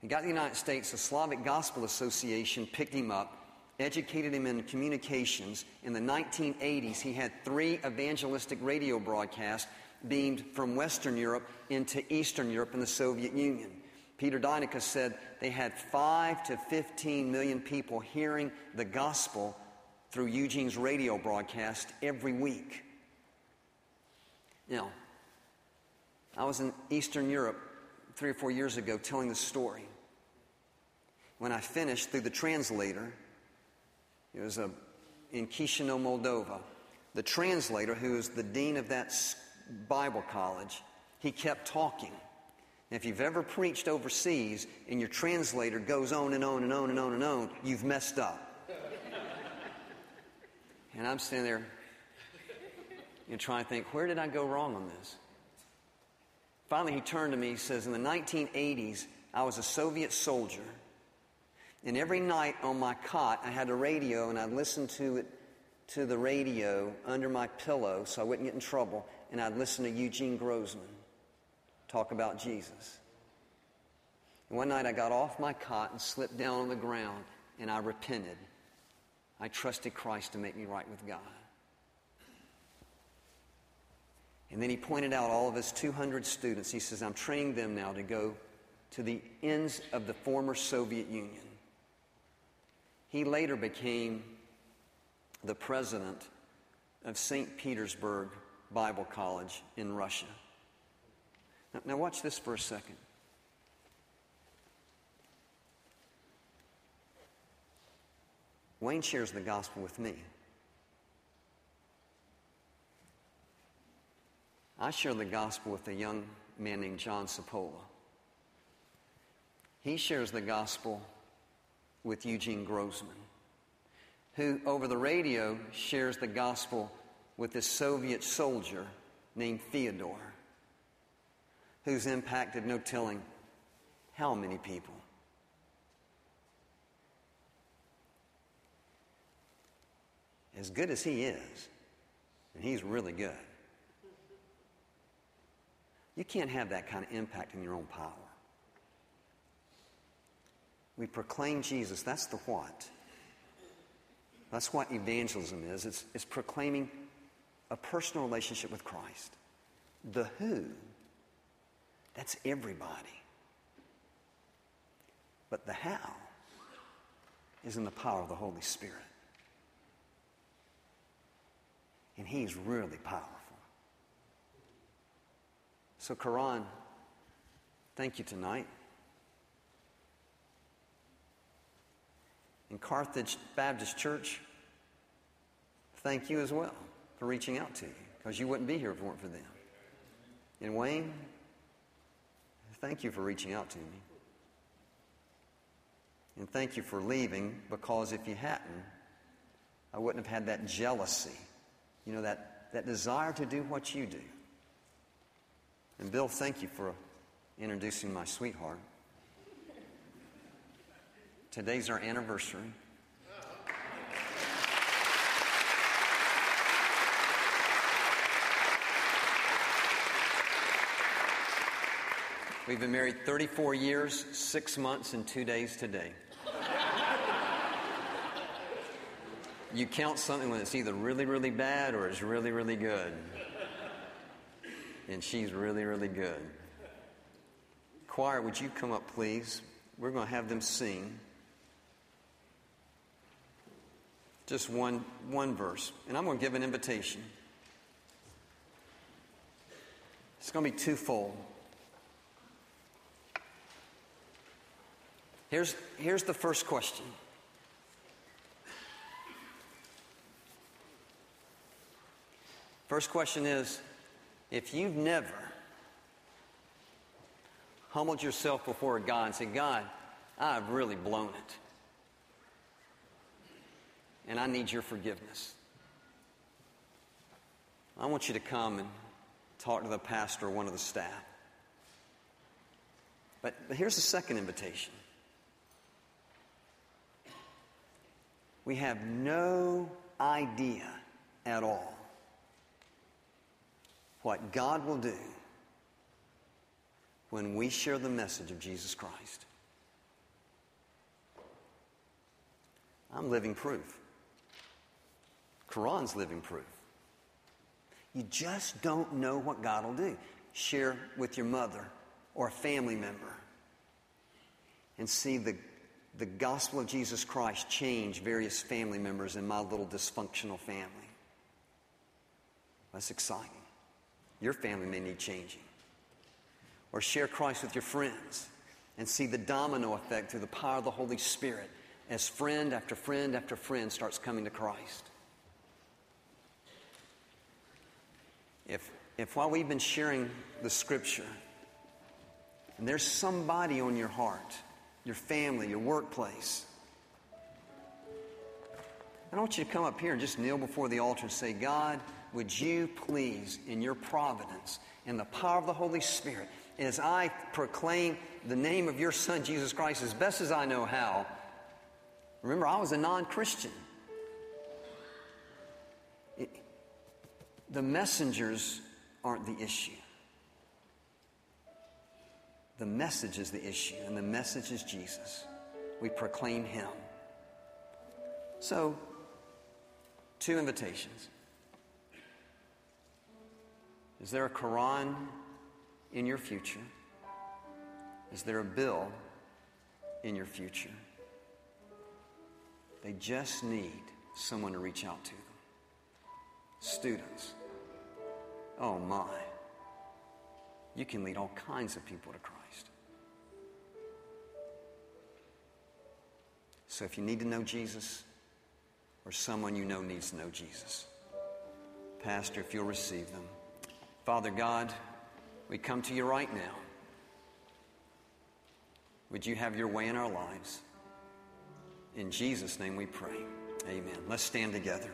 He got to the United States, the Slavic Gospel Association picked him up, educated him in communications. In the 1980s, he had three evangelistic radio broadcasts beamed from Western Europe into Eastern Europe and the Soviet Union. Peter Deyneka said they had 5 to 15 million people hearing the gospel through Eugene's radio broadcast every week. Now, I was in Eastern Europe three or four years ago telling the story when I finished through the translator, it was a, in Chisinau, Moldova. The translator, who was the dean of that Bible college, he kept talking. And if you've ever preached overseas and your translator goes on and on and on and on and on, you've messed up. and I'm sitting there you trying to think, where did I go wrong on this? Finally, he turned to me. He says, In the 1980s, I was a Soviet soldier and every night on my cot, I had a radio, and I'd listen to it to the radio under my pillow so I wouldn't get in trouble. And I'd listen to Eugene Grossman talk about Jesus. And one night I got off my cot and slipped down on the ground, and I repented. I trusted Christ to make me right with God. And then he pointed out all of his 200 students. He says, I'm training them now to go to the ends of the former Soviet Union. He later became the president of St. Petersburg Bible College in Russia. Now, now, watch this for a second. Wayne shares the gospel with me. I share the gospel with a young man named John Sapola. He shares the gospel with Eugene Grossman, who over the radio shares the gospel with this Soviet soldier named Theodore, who's impacted no telling how many people. As good as he is, and he's really good, you can't have that kind of impact in your own power. We proclaim Jesus. That's the what. That's what evangelism is. It's, it's proclaiming a personal relationship with Christ. The who, that's everybody. But the how is in the power of the Holy Spirit. And He's really powerful. So, Karan, thank you tonight. In Carthage Baptist Church, thank you as well for reaching out to you because you wouldn't be here if it weren't for them. And Wayne, thank you for reaching out to me. And thank you for leaving because if you hadn't, I wouldn't have had that jealousy, you know, that, that desire to do what you do. And Bill, thank you for introducing my sweetheart. Today's our anniversary. We've been married 34 years, six months, and two days today. You count something when it's either really, really bad or it's really, really good. And she's really, really good. Choir, would you come up, please? We're going to have them sing. Just one, one verse. And I'm going to give an invitation. It's going to be twofold. Here's, here's the first question. First question is if you've never humbled yourself before God and said, God, I've really blown it. And I need your forgiveness. I want you to come and talk to the pastor or one of the staff. But, but here's the second invitation. We have no idea at all what God will do when we share the message of Jesus Christ. I'm living proof. Karan's living proof. You just don't know what God will do. Share with your mother or a family member and see the, the gospel of Jesus Christ change various family members in my little dysfunctional family. That's exciting. Your family may need changing. Or share Christ with your friends and see the domino effect through the power of the Holy Spirit as friend after friend after friend starts coming to Christ. If, if while we've been sharing the scripture, and there's somebody on your heart, your family, your workplace, I don't want you to come up here and just kneel before the altar and say, God, would you please, in your providence and the power of the Holy Spirit, as I proclaim the name of your Son, Jesus Christ, as best as I know how, remember, I was a non Christian. The messengers aren't the issue. The message is the issue, and the message is Jesus. We proclaim Him. So, two invitations. Is there a Karan in your future? Is there a bill in your future? They just need someone to reach out to them. Students, oh my, you can lead all kinds of people to Christ. So if you need to know Jesus, or someone you know needs to know Jesus, Pastor, if you'll receive them. Father God, we come to you right now. Would you have your way in our lives? In Jesus' name we pray. Amen. Let's stand together.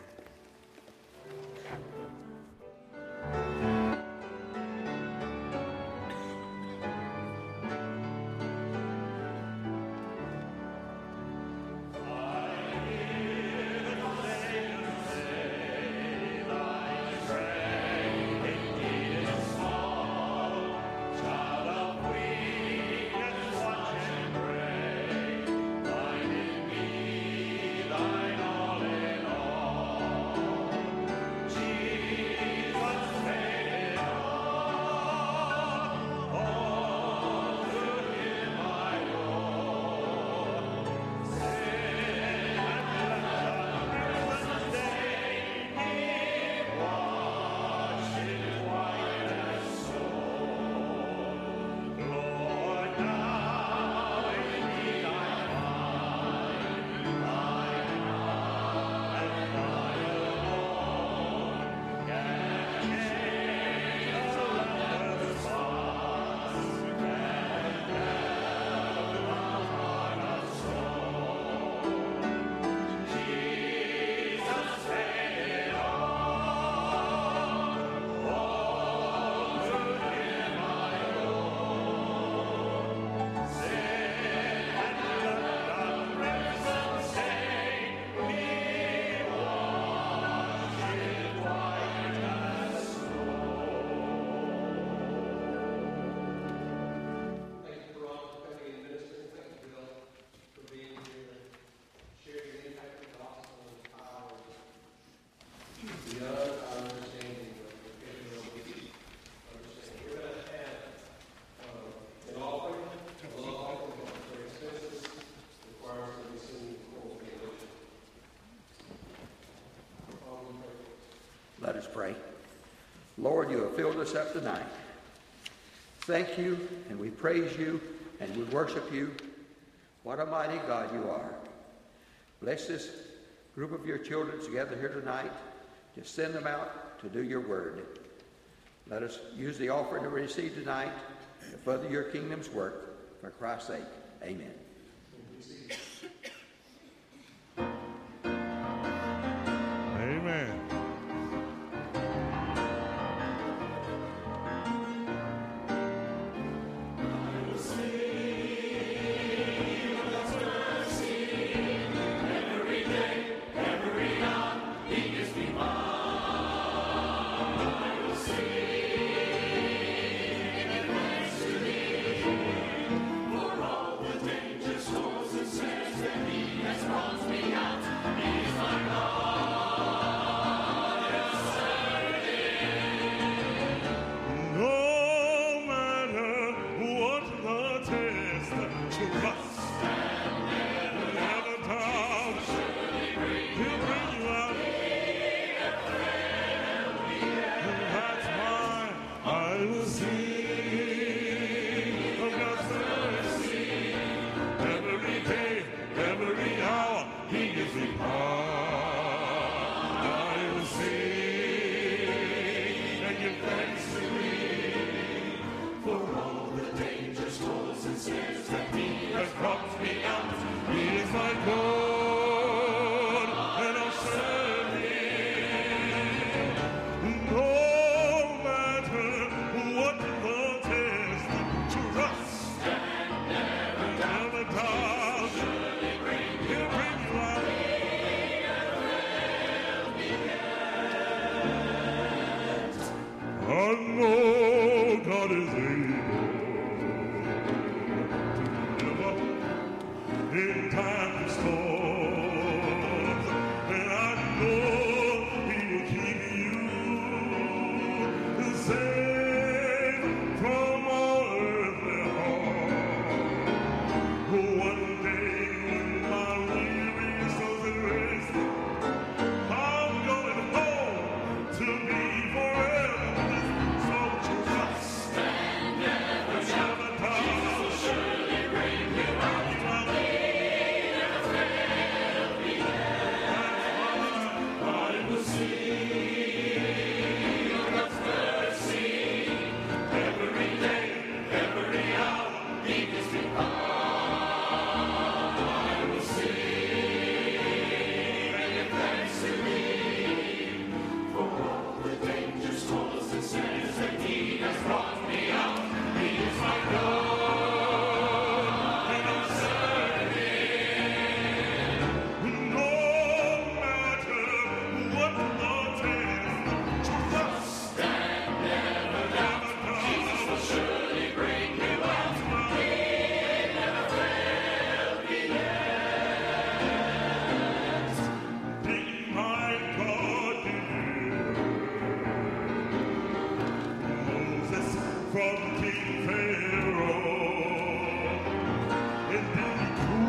Let us pray. Lord, you have filled us up tonight. Thank you, and we praise you, and we worship you. What a mighty God you are. Bless this group of your children together here tonight. Just send them out to do your word. Let us use the offering to receive tonight to further your kingdom's work. For Christ's sake. Amen. from King Pharaoh. And then